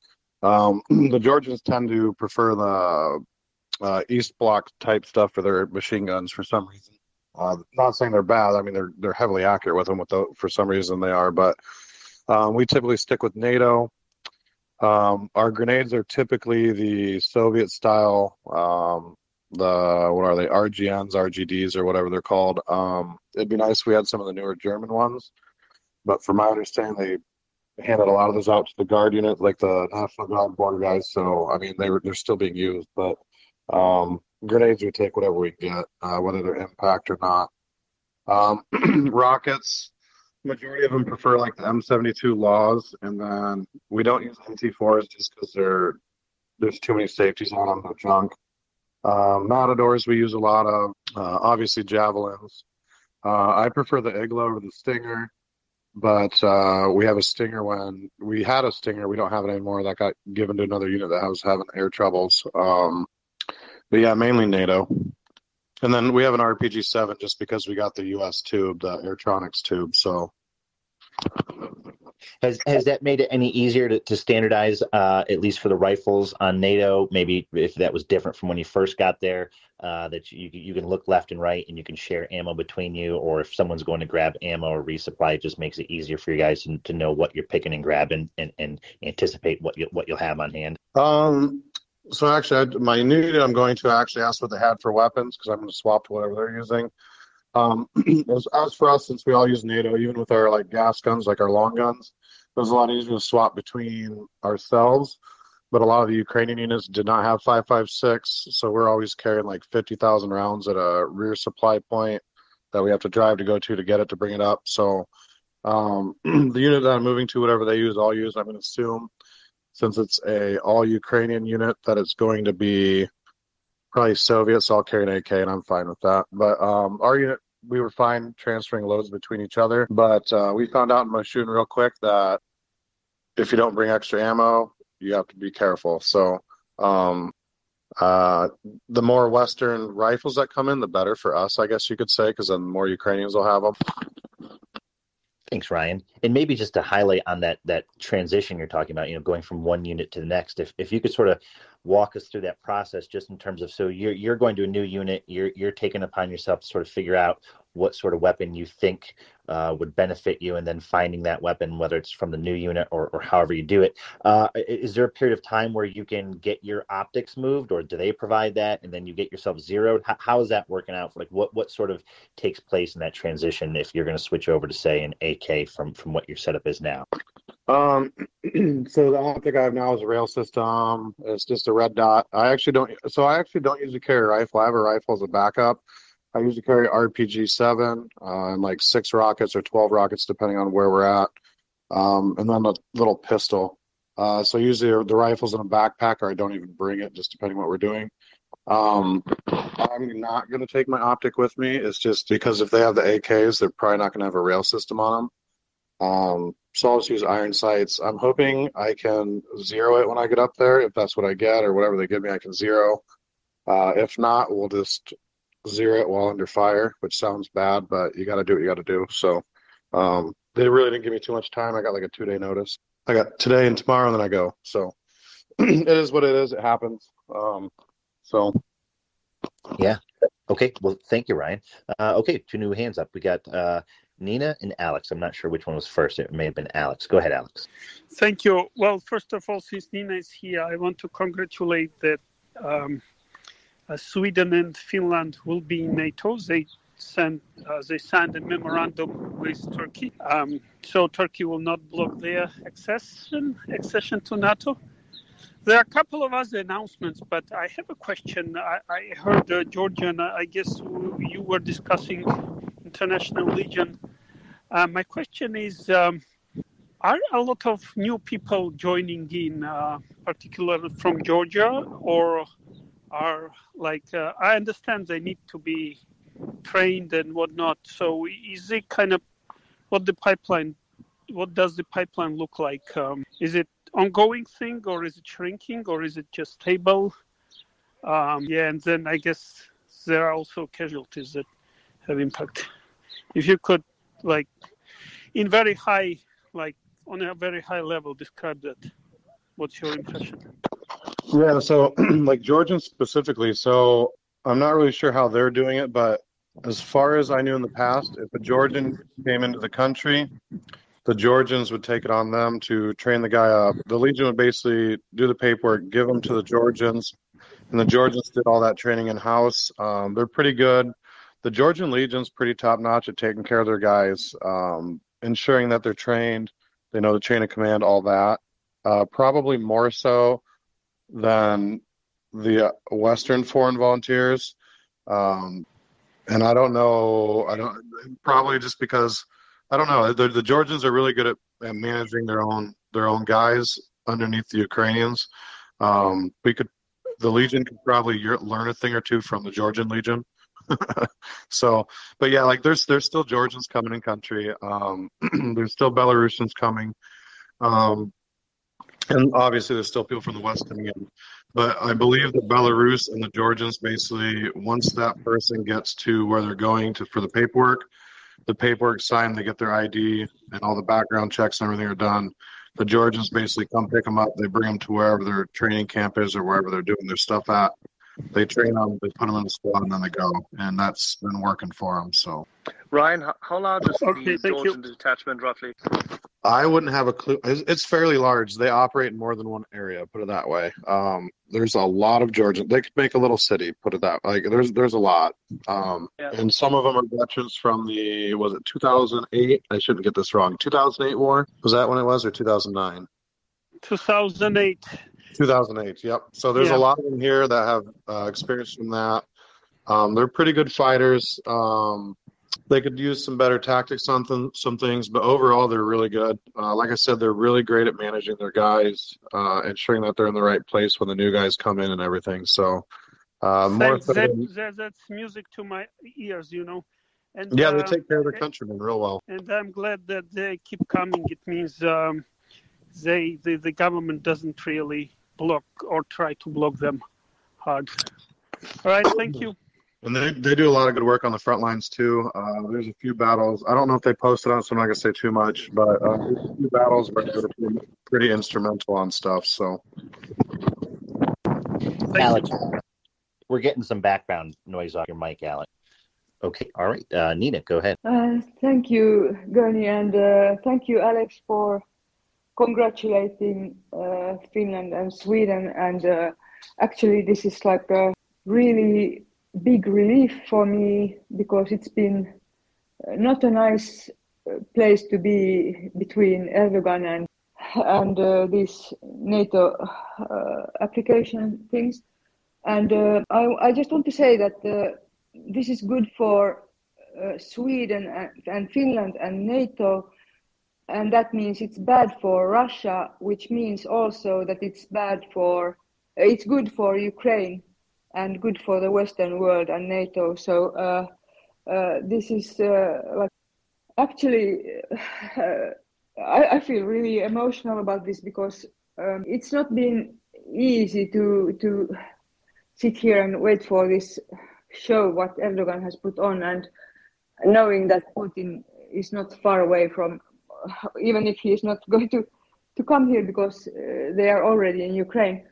Um, the Georgians tend to prefer the uh, East Bloc type stuff for their machine guns for some reason. Uh, not saying they're bad. I mean they're they're heavily accurate with them. With the, for some reason they are, but um, we typically stick with NATO. Um, our grenades are typically the Soviet style um, the what are they RGNs, RGDs, or whatever they're called. Um, it'd be nice if we had some of the newer German ones, but from my understanding, they handed a lot of those out to the guard unit, like the National Guard border guys. So I mean, they were they're still being used, but um, grenades we take whatever we get, uh, whether they're impact or not. Um, rockets, majority of them prefer like the M72 laws, and then we don't use AT4s just because they're there's too many safeties on them, the junk. Um, Matadors we use a lot of. Uh, obviously javelins. Uh, I prefer the Igla over the Stinger, but uh, we have a Stinger when we had a Stinger. We don't have it anymore. That got given to another unit that was having air troubles. Um, but yeah, mainly NATO. And then we have an RPG seven just because we got the US tube, the Airtronics tube. So has has that made it any easier to, to standardize, uh, at least for the rifles on NATO? Maybe if that was different from when you first got there, uh, that you you can look left and right and you can share ammo between you, or if someone's going to grab ammo or resupply, it just makes it easier for you guys to, to know what you're picking and grabbing and, and anticipate what you what you'll have on hand. Um. So actually, I, my new I'm going to actually ask what they had for weapons because I'm going to swap to whatever they're using. Um, as, as for us, since we all use NATO, even with our like gas guns, like our long guns, it was a lot easier to swap between ourselves. But a lot of the Ukrainian units did not have 556, so we're always carrying like 50,000 rounds at a rear supply point that we have to drive to go to to get it to bring it up. So um, the unit that I'm moving to, whatever they use, I'll use. I'm going to assume, since it's a all Ukrainian unit, that it's going to be probably Soviet, so I'll carry an AK, and I'm fine with that. But um, our unit, we were fine transferring loads between each other. But uh, we found out in my shooting real quick that if you don't bring extra ammo, you have to be careful. So um, uh, the more Western rifles that come in, the better for us, I guess you could say, because then more Ukrainians will have them. Thanks, Ryan. And maybe just to highlight on that that transition you're talking about, you know, going from one unit to the next. If if you could sort of walk us through that process just in terms of so you're you're going to a new unit you're you're taking upon yourself to sort of figure out what sort of weapon you think uh, would benefit you and then finding that weapon whether it's from the new unit or, or however you do it. Uh, is there a period of time where you can get your optics moved or do they provide that and then you get yourself zeroed how, how is that working out for like what what sort of takes place in that transition if you're going to switch over to say an ak from from what your setup is now um, so the optic I have now is a rail system. It's just a red dot. I actually don't. So I actually don't usually carry a rifle. I have a rifle as a backup. I usually carry RPG seven uh, and like six rockets or twelve rockets depending on where we're at, um, and then a little pistol. Uh, so usually the rifle's in a backpack, or I don't even bring it, just depending what we're doing. Um, I'm not going to take my optic with me. It's just because if they have the AKs, they're probably not going to have a rail system on them. Um, so I'll just use iron sights. I'm hoping I can zero it when I get up there. If that's what I get or whatever they give me, I can zero. Uh, if not, we'll just zero it while under fire, which sounds bad, but you got to do what you got to do. So um, they really didn't give me too much time. I got like a two day notice. I got today and tomorrow, and then I go. So it is what it is. It happens. Um, so yeah. Okay. Well, thank you, Ryan. Uh, okay, two new hands up. We got uh, Nina and Alex. I'm not sure which one was first. It may have been Alex. Go ahead, Alex. Thank you. Well, first of all, since Nina is here, I want to congratulate that um, Sweden and Finland will be in NATO. They sent uh, they signed a memorandum with Turkey, um, so Turkey will not block their accession accession to NATO. There are a couple of other announcements, but I have a question. I, I heard uh, Georgian. I guess you were discussing International Legion. Uh, my question is. Um, are a lot of new people joining in, uh, particularly from Georgia, or are like uh, I understand they need to be trained and whatnot. So is it kind of what the pipeline? What does the pipeline look like? Um, is it ongoing thing or is it shrinking or is it just stable? Um, yeah, and then I guess there are also casualties that have impact. If you could, like, in very high, like on a very high level, describe that. What's your impression? Yeah, so like Georgians specifically, so I'm not really sure how they're doing it, but as far as I knew in the past, if a Georgian came into the country, the Georgians would take it on them to train the guy up. The Legion would basically do the paperwork, give them to the Georgians, and the Georgians did all that training in house. Um, they're pretty good. The Georgian Legion's pretty top notch at taking care of their guys, um, ensuring that they're trained, they know the chain of command, all that. Uh, probably more so than the Western foreign volunteers. Um, and I don't know. I don't probably just because I don't know. The, the Georgians are really good at, at, managing their own their own guys underneath the Ukrainians. Um, we could the Legion could probably learn a thing or two from the Georgian Legion. so, but yeah, like there's there's still Georgians coming in country. Um, there's still Belarusians coming. Um, and obviously there's still people from the west coming in. But I believe that Belarus and the Georgians basically, once that person gets to where they're going to for the paperwork, the paperwork signed, they get their ID, and all the background checks and everything are done. The Georgians basically come pick them up. They bring them to wherever their training camp is or wherever they're doing their stuff at. They train them, they put them in the squad, and then they go. And that's been working for them. So, Ryan, how large is okay, the Georgian you. detachment roughly? I wouldn't have a clue. It's fairly large. They operate in more than one area. Put it that way. Um, there's a lot of Georgian. They could make a little city. Put it that like there's there's a lot. Um, yeah. and some of them are veterans from the was it 2008? I shouldn't get this wrong. 2008 war was that when it was or 2009? 2008. 2008. Yep. So there's yeah. a lot of them here that have uh, experience from that. Um, they're pretty good fighters. Um, they could use some better tactics on th- some things, but overall they're really good. Uh, like I said, they're really great at managing their guys, uh, ensuring that they're in the right place when the new guys come in and everything. So uh, more that, that, that, that's music to my ears, you know. And yeah, they uh, take care of their countrymen real well. And I'm glad that they keep coming. It means um, they the, the government doesn't really block or try to block them hard. All right, thank you. And they, they do a lot of good work on the front lines too. Uh, there's a few battles. I don't know if they posted on, so I'm not gonna say too much. But uh, there's a few battles where they're pretty, pretty instrumental on stuff. So, Alex, we're getting some background noise off your mic, Alex. Okay, all right, uh, Nina, go ahead. Uh, thank you, Gurney, and uh, thank you, Alex, for congratulating uh, Finland and Sweden. And actually, this is like a really big relief for me because it's been uh, not a nice uh, place to be between Erdogan and and uh, these NATO uh, application things. And uh, I, I just want to say that uh, this is good for Sweden and, and, Finland and NATO. and that means it's bad for Russia, which means also that it's bad for it's good for Ukraine and good for the Western world and NATO. So uh, uh, this is uh, like actually I, I, feel really emotional about this because um, it's not been easy to to sit here and wait for this show what Erdogan has put on and knowing that Putin is not far away from even if he is not going to to come here because uh, they are already in Ukraine.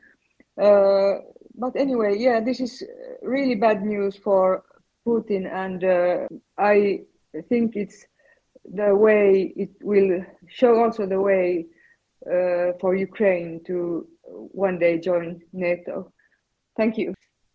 Uh, but anyway, yeah, this is really bad news for Putin, and uh, I think it's the way it will show also the way uh, for Ukraine to one day join NATO. Thank you.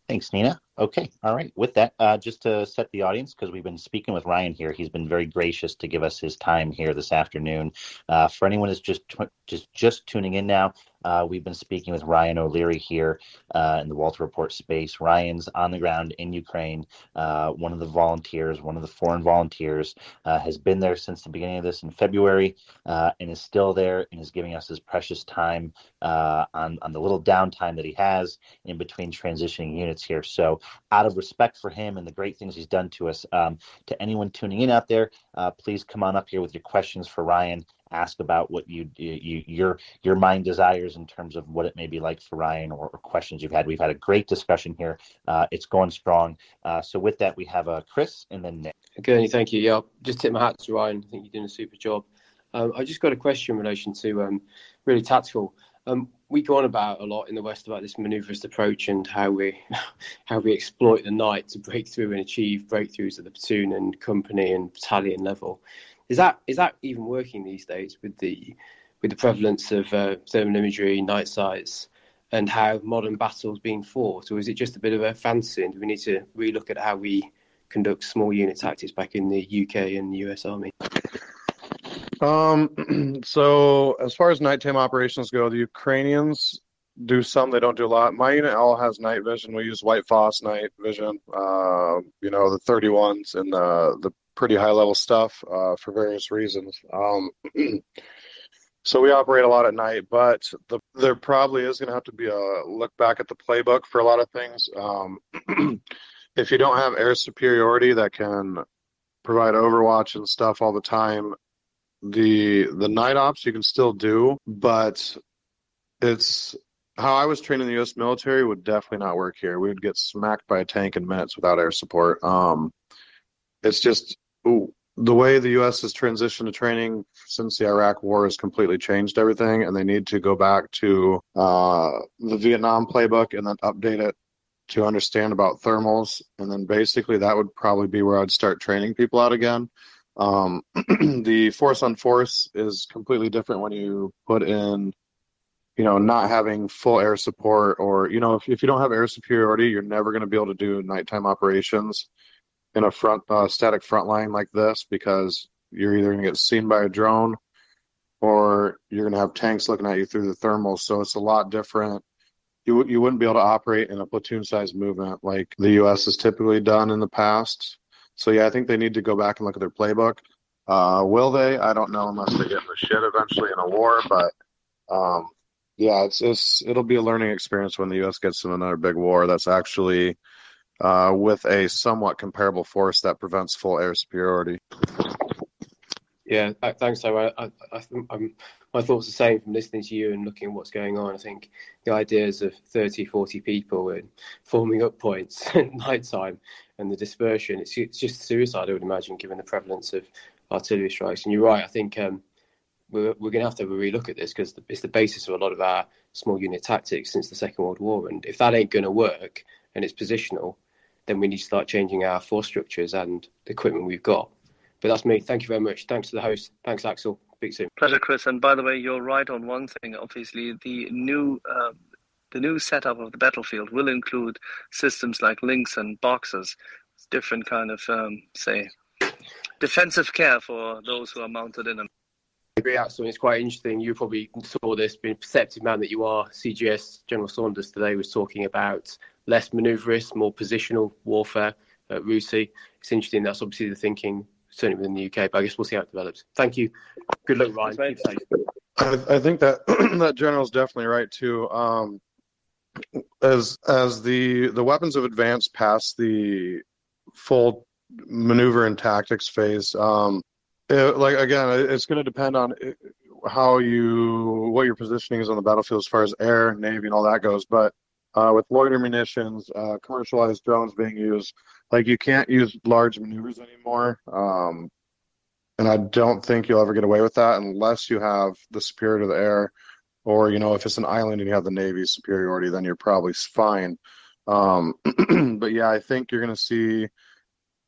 Thanks, Nina. Okay, all right. With that, uh, just to set the audience, because we've been speaking with Ryan here, he's been very gracious to give us his time here this afternoon. Uh, for anyone who's just just just tuning in now, uh, we've been speaking with Ryan O'Leary here uh, in the Walter Report space. Ryan's on the ground in Ukraine, uh, one of the volunteers, one of the foreign volunteers, uh, has been there since the beginning of this in February uh, and is still there and is giving us his precious time uh, on, on the little downtime that he has in between transitioning units here. So, out of respect for him and the great things he's done to us, um, to anyone tuning in out there, please come on up here with your questions for Ryan ask about what you, you your your mind desires in terms of what it may be like for Ryan or, or questions you've had. We've had a great discussion here. Uh, it's going strong. Uh, so with that, we have uh, Chris and then Nick. Okay, thank you. Yeah, I'll just tip my hat to Ryan. I think you're doing a super job. Um, I just got a question in relation to um, really tactical. Um, we go on about a lot in the West about this maneuverist approach and how we how we exploit the night to break through and achieve breakthroughs at the platoon and company and battalion level. Is that is that even working these days with the with the prevalence of uh, thermal imagery, night sights, and how modern battles being fought, or is it just a bit of a fantasy? And do we need to relook at how we conduct small unit tactics back in the UK and US Army? Um, so as far as nighttime operations go, the Ukrainians do some, they don't do a lot. My unit all has night vision. We use White Phos night vision. Uh, you know, the 31s and the the pretty high level stuff uh, for various reasons. Um, so we operate a lot at night, but the, there probably is going to have to be a look back at the playbook for a lot of things. Um, if you don't have air superiority that can provide overwatch and stuff all the time, the the night ops you can still do, but it's how I was trained in the U.S. military would definitely not work here. We would get smacked by a tank in minutes without air support. Um, it's just the way the U.S. has transitioned to training since the Iraq War has completely changed everything, and they need to go back to uh, the Vietnam playbook and then update it to understand about thermals, and then basically that would probably be where I'd start training people out again. Um, the force on force is completely different when you put in, you know, not having full air support, or you know, if if you don't have air superiority, you're never going to be able to do nighttime operations in a front uh, static front line like this because you're either going to get seen by a drone or you're going to have tanks looking at you through the thermals. So it's a lot different. You you wouldn't be able to operate in a platoon size movement like the U.S. has typically done in the past. So yeah, I think they need to go back and look at their playbook. Uh, will they? I don't know unless they get in the shit eventually in a war. But um, yeah, it's, it's it'll be a learning experience when the U.S. gets in another big war. That's actually uh, with a somewhat comparable force that prevents full air superiority. Yeah, thanks. So I, I, I'm, my thoughts are the same from listening to you and looking at what's going on. I think the ideas of 30, 40 people and forming up points at night time and the dispersion, it's, it's just suicide, I would imagine, given the prevalence of artillery strikes. And you're right, I think um, we're, we're going to have to relook at this because it's the basis of a lot of our small unit tactics since the Second World War. And if that ain't going to work and it's positional, then we need to start changing our force structures and the equipment we've got. But that's me. Thank you very much. Thanks to the host. Thanks, Axel. Speak soon. Pleasure, Chris. And by the way, you're right on one thing. Obviously, the new uh, the new setup of the battlefield will include systems like Lynx and boxes, different kind of um, say defensive care for those who are mounted in them. I agree, Axel. It's quite interesting. You probably saw this, being a perceptive man that you are. CGS General Sanders today was talking about less maneuverist, more positional warfare at RUSI. It's interesting. That's obviously the thinking certainly within the UK. But I guess we'll see how it develops. Thank you. Good luck, Ryan. Keep safe. I, I think that that general's definitely right too. Um, as as the the weapons have advanced past the full maneuver and tactics phase, um, it, like again, it's going to depend on how you what your positioning is on the battlefield as far as air, navy, and all that goes. But uh, with loiter munitions, uh, commercialized drones being used, like you can't use large maneuvers anymore. Um, and I don't think you'll ever get away with that unless you have the superiority of the air, or you know, if it's an island and you have the navy's superiority, then you're probably fine. Um, but yeah, I think you're going to see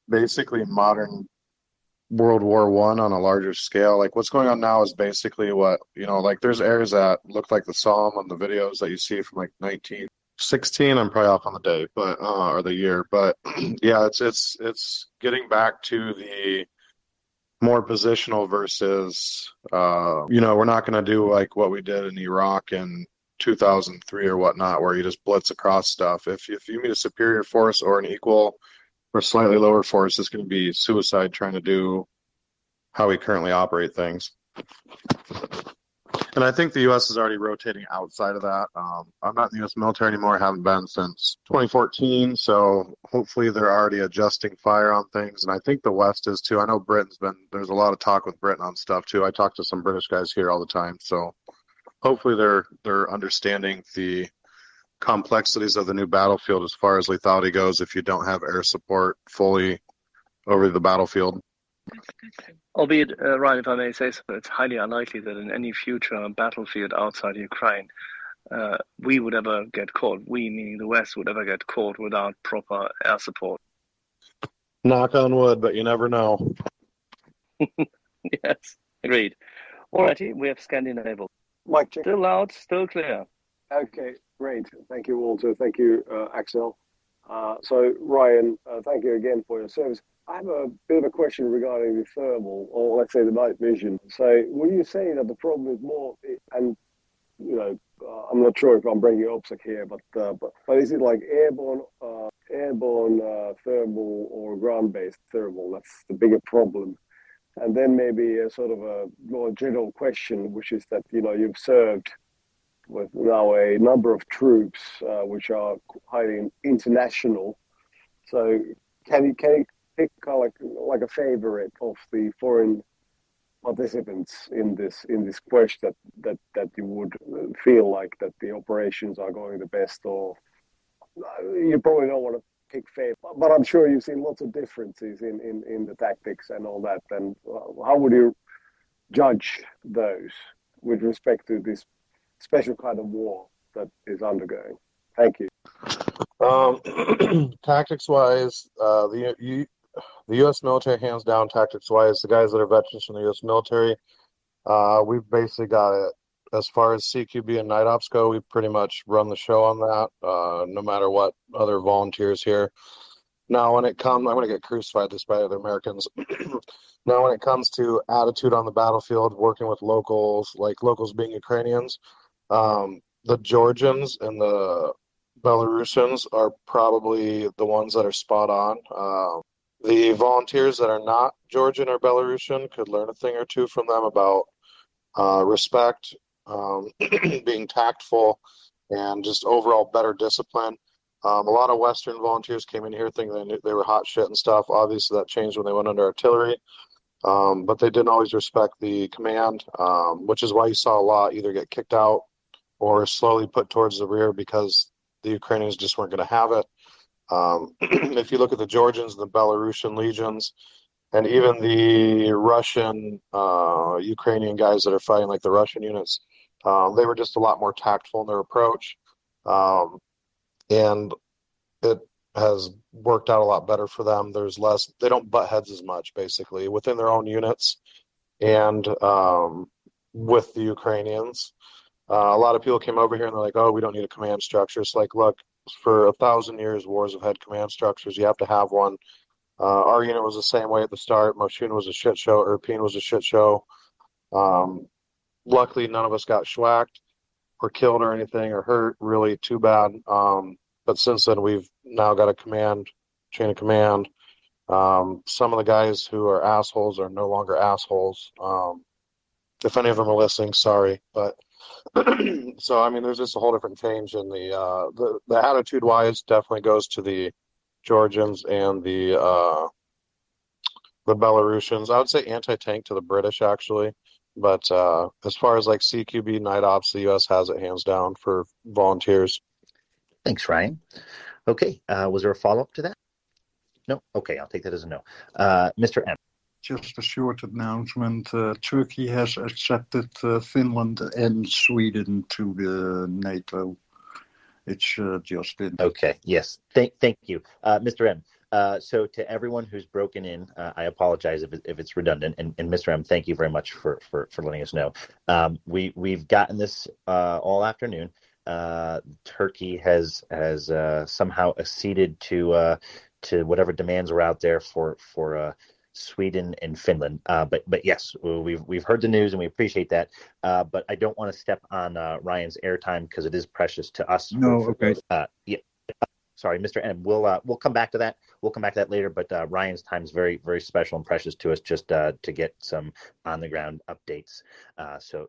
basically modern World War One on a larger scale. Like what's going on now is basically what you know. Like there's areas that look like the Somme on the videos that you see from like 1916. I'm probably off on the day, but uh, or the year, but yeah, it's it's it's getting back to the more positional versus uh, you know we're not going to do like what we did in Iraq in 2003 or whatnot, where you just blitz across stuff. If if you meet a superior force or an equal or slightly lower force is going to be suicide trying to do how we currently operate things. And I think the U.S. is already rotating outside of that. Um, I'm not in the U.S. military anymore. haven't been since 2014. So hopefully they're already adjusting fire on things. And I think the West is too. I know Britain's been, there's a lot of talk with Britain on stuff too. I talk to some British guys here all the time. So hopefully they're, they're understanding the complexities of the new battlefield as far as lethality goes if you don't have air support fully over the battlefield. Albeit, uh, Ryan, if I may say so, it's highly unlikely that in any future battlefield outside Ukraine, uh, we would ever get caught. We, meaning the West, would ever get caught without proper air support. Knock on wood, but you never know. yes, agreed. Alrighty, we have Scandinavia. Mike, check. Still loud, still clear. Okay, great. Thank you, Walter. Thank you, uh, Axel. Uh, so, Ryan, uh, thank you again for your service. I have a bit of a question regarding the thermal, or let's say the night vision. So, were you saying that the problem is more, and you know, uh, I'm not sure if I'm bringing OPSEC here, but uh, but but is it like airborne, uh, airborne uh, thermal or ground-based thermal? That's the bigger problem. And then maybe a sort of a more general question, which is that you know you've served with now a number of troops uh, which are highly international. So can you can you pick like like a favorite of the foreign participants in this in this quest that that that you would feel like that the operations are going the best or uh, you probably don't want to pick favorite but i'm sure you've seen lots of differences in in, in the tactics and all that and uh, how would you judge those with respect to this special kind of war that is undergoing. Thank you. Um, tactics wise, uh, the you, the U.S. military, hands down, tactics wise, the guys that are veterans from the U.S. military, uh, we've basically got it. As far as CQB and night ops go, we pretty much run the show on that. Uh, no matter what other volunteers here. Now, when it comes, I'm going to get crucified this by other Americans. now, when it comes to attitude on the battlefield, working with locals, like locals being Ukrainians, um, the Georgians and the Belarusians are probably the ones that are spot on. Uh, the volunteers that are not Georgian or Belarusian could learn a thing or two from them about uh, respect, um, being tactful, and just overall better discipline. Um, a lot of Western volunteers came in here thinking they, they were hot shit and stuff. Obviously, that changed when they went under artillery. Um, but they didn't always respect the command, um, which is why you saw a lot either get kicked out or slowly put towards the rear because the Ukrainians just weren't going to have it. Um, if you look at the Georgians, and the Belarusian legions, and even the Russian, uh, Ukrainian guys that are fighting like the Russian units, um, they were just a lot more tactful in their approach. Um, and it has worked out a lot better for them. There's less, they don't butt heads as much, basically, within their own units and um, with the Ukrainians. Uh, a lot of people came over here and they're like, "Oh, we don't need a command structure." It's like, look, for a thousand years, wars have had command structures. You have to have one. Uh, our unit was the same way at the start. Moshchun was a shit show. Irpin was a shit show. Um, luckily, none of us got schwacked or killed or anything or hurt. Really, too bad. Um, but since then, we've now got a command chain of command, Um, some of the guys who are assholes are no longer assholes. Um, if any of them are listening, sorry, but so I mean, there's just a whole different change in the uh, the the attitude wise. Definitely goes to the Georgians and the uh, the Belarusians. I would say anti-tank to the British actually, but uh, as far as like CQB night ops, the U.S. has it hands down for volunteers. Thanks, Ryan. Okay, uh, was there a follow up to that? No. Okay, I'll take that as a no. Uh, Mr. M. Just a short announcement. Uh, Turkey has accepted uh, Finland and Sweden to the NATO. It's uh, just in. Okay. Yes. Thank. Thank you, uh, Mr. M. Uh, so to everyone who's broken in, uh, I apologize if, if it's redundant. And, and, Mr. M, thank you very much for for, for letting us know. Um, we we've gotten this all afternoon. Turkey has has somehow acceded to to whatever demands were out there for for Sweden and Finland. Uh, but but yes, we've we've heard the news and we appreciate that. Uh, but I don't want to step on uh, Ryan's airtime because it is precious to us. No, for, okay. Uh, yeah. Sorry, Mr. M. We'll uh, we'll come back to that. We'll come back to that later. But uh, Ryan's time is very very special and precious to us just to get some on the ground updates. so so.